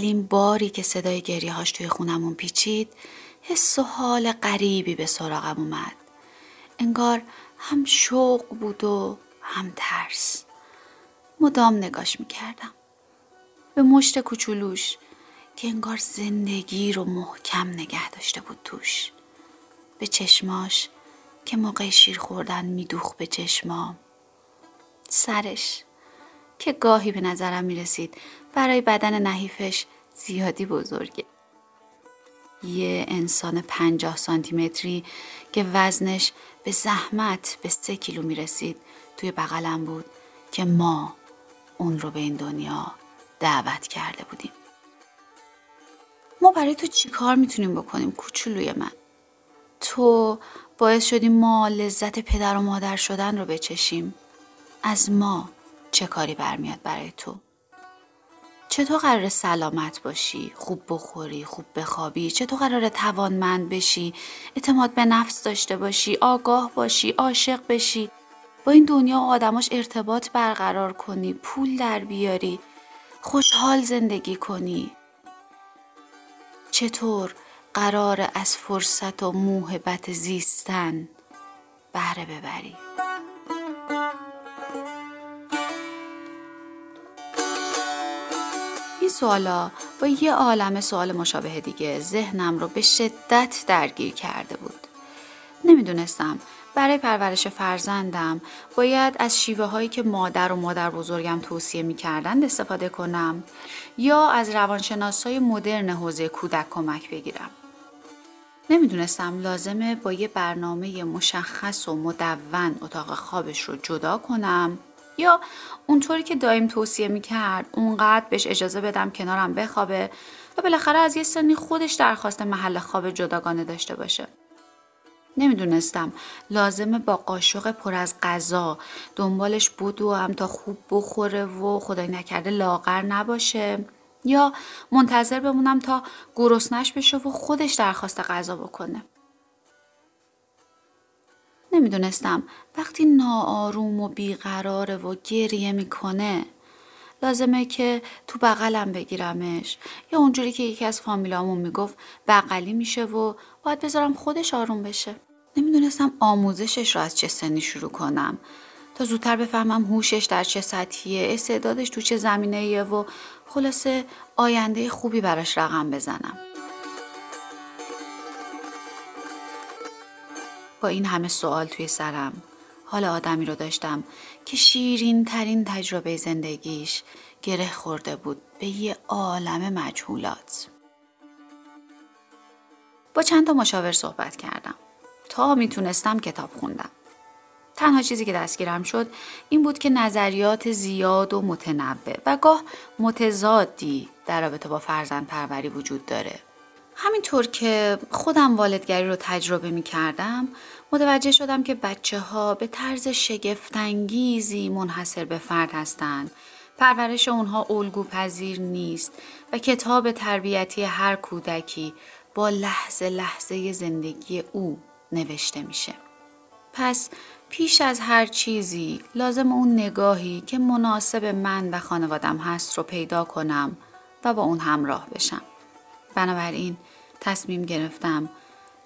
باری که صدای گریه هاش توی خونمون پیچید حس و حال غریبی به سراغم اومد. انگار هم شوق بود و هم ترس. مدام نگاش می‌کردم. به مشت کوچولوش که انگار زندگی رو محکم نگه داشته بود توش. به چشماش که موقع شیر خوردن میدوخ به چشمام. سرش که گاهی به نظرم می‌رسید برای بدن نحیفش زیادی بزرگه یه انسان پنجاه سانتیمتری که وزنش به زحمت به سه کیلو می رسید توی بغلم بود که ما اون رو به این دنیا دعوت کرده بودیم. ما برای تو چی کار می‌تونیم بکنیم کوچولوی من؟ تو باعث شدی ما لذت پدر و مادر شدن رو بچشیم. از ما چه کاری برمیاد برای تو؟ چطور قرار سلامت باشی خوب بخوری خوب بخوابی؟ چطور قرار توانمند بشی اعتماد به نفس داشته باشی آگاه باشی عاشق بشی؟ با این دنیا و آدماش ارتباط برقرار کنی پول در بیاری خوشحال زندگی کنی. چطور قرار از فرصت و موهبت زیستن بهره ببری؟ سوالا با یه عالم سوال مشابه دیگه ذهنم رو به شدت درگیر کرده بود. نمی‌دونستم برای پرورش فرزندم باید از شیوه هایی که مادر و مادر بزرگم توصیه می کردند استفاده کنم یا از روانشناس های مدرن حوزه کودک کمک بگیرم. نمی‌دونستم لازمه با یه برنامه مشخص و مدون اتاق خوابش رو جدا کنم یا اونطوری که دایم توصیه می‌کرد اونقدر بهش اجازه بدم کنارم بخوابه و بالاخره از یه سنی خودش درخواست محل خواب جداگانه داشته باشه. نمی‌دونستم لازمه با قاشق پر از غذا دنبالش بدو هم تا خوب بخوره و خدای نکرده لاغر نباشه یا منتظر بمونم تا گرسنش بشه و خودش درخواست غذا بکنه. نمی‌دونستم. وقتی ناآروم و بیقراره و گریه می‌کنه لازمه که تو بغلم بگیرمش. یا اونجوری که یکی از فامیلامون می‌گفت بغلی میشه و باید بذارم خودش آروم بشه. نمی‌دونستم آموزشش رو از چه سنی شروع کنم. تا زودتر بفهمم هوشش در چه سطحیه استعدادش تو چه زمینه و خلاصه آینده خوبی براش رقم بزنم. با این همه سوال توی سرم حال آدمی رو داشتم که شیرین ترین تجربه زندگیش گره خورده بود به یه عالم مجهولات. با چند تا مشاور صحبت کردم. تا می‌تونستم کتاب خوندم. تنها چیزی که دستگیرم شد این بود که نظریات زیاد و متنوع و گاه متضادی در رابطه با فرزند پروری وجود داره. همینطور که خودم والدگری رو تجربه می کردم متوجه شدم که بچه ها به طرز شگفتانگیزی منحصر به فرد هستند. پرورش اونها الگو پذیر نیست و کتاب تربیتی هر کودکی با لحظه لحظه زندگی او نوشته میشه. پس پیش از هر چیزی لازم اون نگاهی که مناسب من و خانوادم هست رو پیدا کنم و با اون همراه بشم. بنابراین تصمیم گرفتم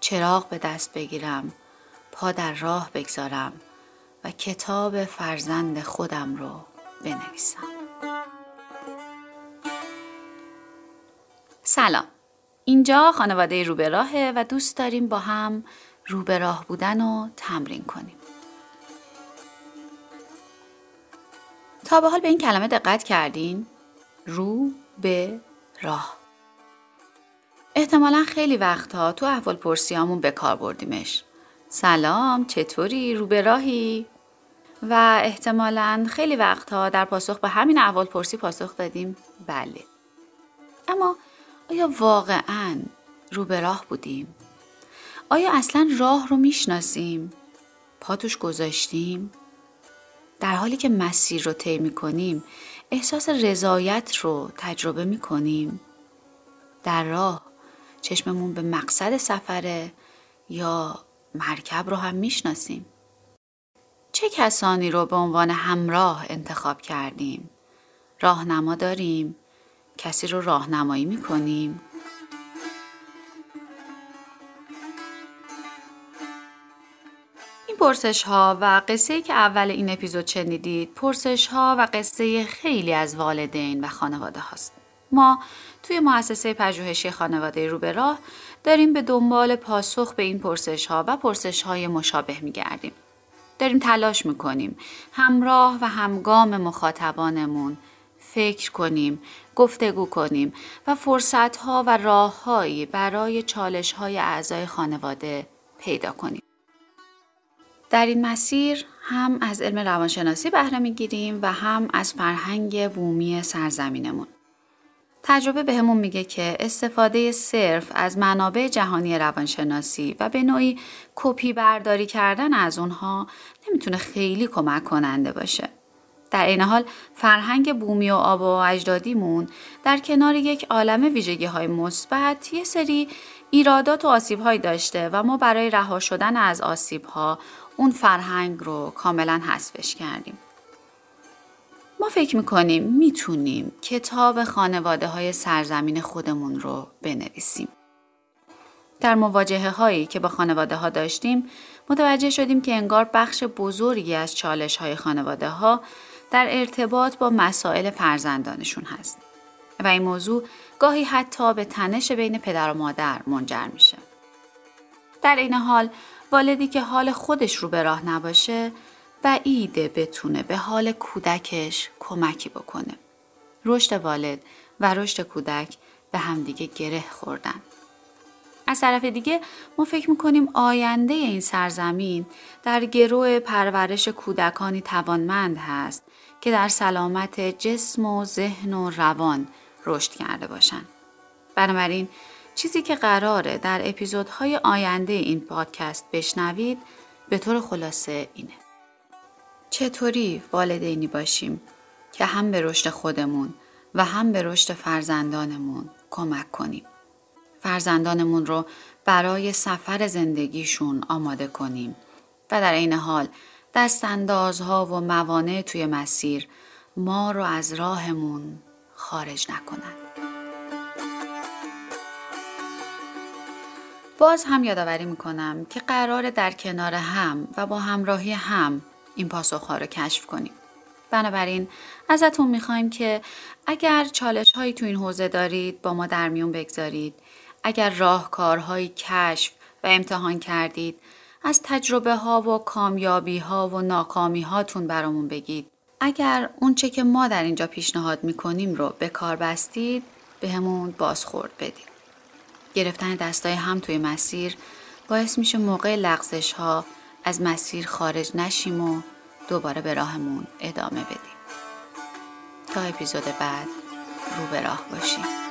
چراغ به دست بگیرم در راه بگذارم و کتاب فرزند خودم رو بنویسم. سلام. اینجا خانواده رو راهه و دوست داریم با هم رو به راه بودن رو تمرین کنیم. تا به حال به این کلمه دقت کردین؟ رو به راه احتمالا خیلی وقتها تو احوال پرسیامون به کار بردیمش. سلام چطوری؟ رو به راهی؟ و احتمالا خیلی وقتها در پاسخ به همین احوال پرسی پاسخ دادیم. بله. اما آیا واقعا رو به راه بودیم؟ آیا اصلا راه رو می‌شناسیم؟ پا توش گذاشتیم؟ در حالی که مسیر رو طی می‌کنیم احساس رضایت رو تجربه می‌کنیم. در راه چشممون به مقصد سفره یا مرکب رو هم می‌شناسیم. چه کسانی رو به عنوان همراه انتخاب کردیم؟ راهنما داریم کسی رو راهنمایی می‌کنیم این پرسش ها و قصه ای که اول این اپیزود شنیدید پرسش ها و قصه خیلی از والدین و خانواده هاست. ما توی مؤسسه پژوهشی خانواده رو به راه داریم به دنبال پاسخ به این پرسش ها و پرسش های مشابه می گردیم. داریم تلاش می‌کنیم همراه و همگام مخاطبانمون فکر کنیم، گفتگو کنیم و فرصت ها و راههایی برای چالش های اعضای خانواده پیدا کنیم. در این مسیر هم از علم روانشناسی بهره می‌گیریم و هم از فرهنگ بومی سرزمینمون. تجربه بهمون میگه که استفاده صرف از منابع جهانی روانشناسی و به نوعی کپی برداری کردن از اونها نمی‌تونه خیلی کمک کننده باشه. در این حال فرهنگ بومی و آب و اجدادیمون در کنار یک عالم ویژگی های مثبت یه سری ایرادات و آسیب های داشته و ما برای رها شدن از آسیب ها اون فرهنگ رو کاملا حذفش کردیم. ما فکر می‌کنیم می‌تونیم کتاب خانواده های سرزمین خودمون رو بنویسیم. در مواجهه هایی که با خانواده ها داشتیم متوجه شدیم که انگار بخش بزرگی از چالش های خانواده ها در ارتباط با مسائل فرزندانشون هست و این موضوع گاهی حتی به تنش بین پدر و مادر منجر میشه. در این حال والدی که حال خودش رو به راه نباشه بعیده بتونه به حال کودکش کمکی بکنه. رشد والد و رشد کودک به همدیگه گره خوردن. از طرف دیگه ما فکر می‌کنیم آینده این سرزمین در گروه پرورش کودکانی توانمند هست که در سلامت جسم و ذهن و روان رشد کرده باشند. بنابراین چیزی که قراره در اپیزودهای آینده این پادکست بشنوید به طور خلاصه اینه. چطوری والدینی باشیم که هم به رشد خودمون و هم به رشد فرزندانمون کمک کنیم. فرزندانمون رو برای سفر زندگیشون آماده کنیم و در این حال دستاندازها و موانع توی مسیر ما رو از راهمون خارج نکنند. باز هم یادآوری می‌کنم که قرار در کنار هم و با همراهی هم این پاسخها رو کشف کنیم. بنابراین ازتون می‌خوایم که اگر چالش هایی تو این حوزه دارید با ما در میون بگذارید. اگر راهکارهایی کشف و امتحان کردید از تجربه ها و کامیابی ها و ناکامی هاتون برامون بگید. اگر اونچه که ما در اینجا پیشنهاد می‌کنیم رو به کار بستید به همون بازخورد بدید. گرفتن دستای هم توی مسیر باعث میشه موقع لغزش ها از مسیر خارج نشیم و دوباره به راهمون ادامه بدیم. تا اپیزود بعد رو به راه باشیم.